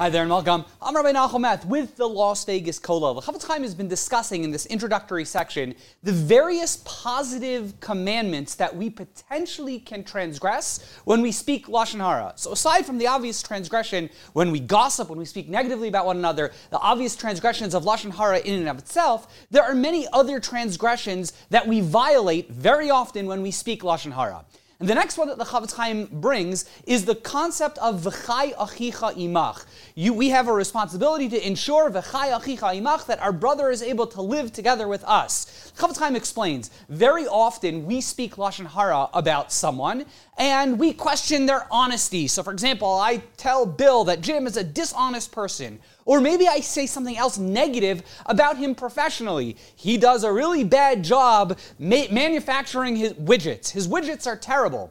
Hi there and welcome. I'm Rabbi Nachum with the Las Vegas Kollel. The Chofetz Chaim has been discussing in this introductory section the various positive commandments that we potentially can transgress when we speak Lashon Hara. So aside from the obvious transgression when we gossip, when we speak negatively about one another, the obvious transgressions of Lashon Hara in and of itself, there are many other transgressions that we violate very often when we speak Lashon Hara. And the next one that the Chofetz Chaim brings is the concept of v'chai achicha imach. You, we have a responsibility to ensure v'chai achicha imach that our brother is able to live together with us. Chofetz Chaim explains, very often we speak Lashon Hara about someone and we question their honesty. So for example, I tell Bill that Jim is a dishonest person. Or maybe I say something else negative about him professionally. He does a really bad job ma- manufacturing his widgets. His widgets are terrible.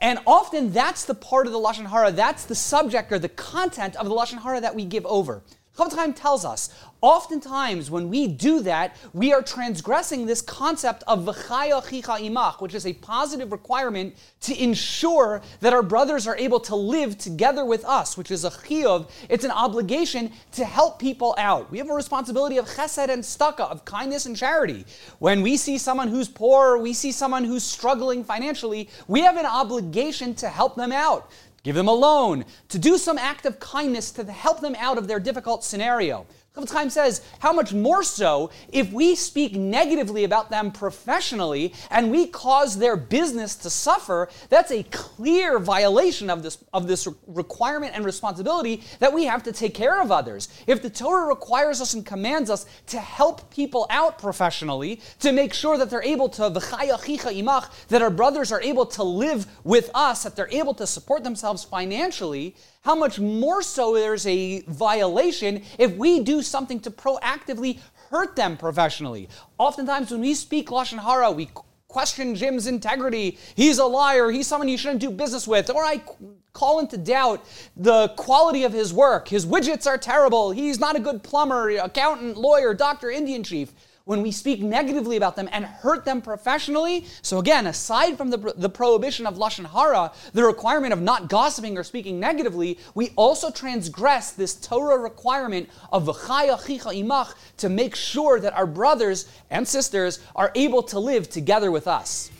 And often that's the part of the Lashon Hara, that's the subject or the content of the Lashon Hara that we give over. Chaim tells us, oftentimes when we do that, we are transgressing this concept of v'chai achicha imach, which is a positive requirement to ensure that our brothers are able to live together with us, which is a chiyuv. It's an obligation to help people out. We have a responsibility of chesed and tzedakah, of kindness and charity. When we see someone who's poor, we see someone who's struggling financially, we have an obligation to help them out give them a loan, to do some act of kindness to help them out of their difficult scenario. Chaim says, how much more so if we speak negatively about them professionally and we cause their business to suffer, that's a clear violation of this, of this requirement and responsibility that we have to take care of others. If the Torah requires us and commands us to help people out professionally, to make sure that they're able to, imach, that our brothers are able to live with us, that they're able to support themselves financially, how much more so there's a violation if we do something to proactively hurt them professionally. Oftentimes, when we speak Lashon Hara, we question Jim's integrity. He's a liar. He's someone you shouldn't do business with. Or I call into doubt the quality of his work. His widgets are terrible. He's not a good plumber, accountant, lawyer, doctor, Indian chief when we speak negatively about them and hurt them professionally. So again, aside from the, the prohibition of lashon hara, the requirement of not gossiping or speaking negatively, we also transgress this Torah requirement of v'chai achicha imach to make sure that our brothers and sisters are able to live together with us.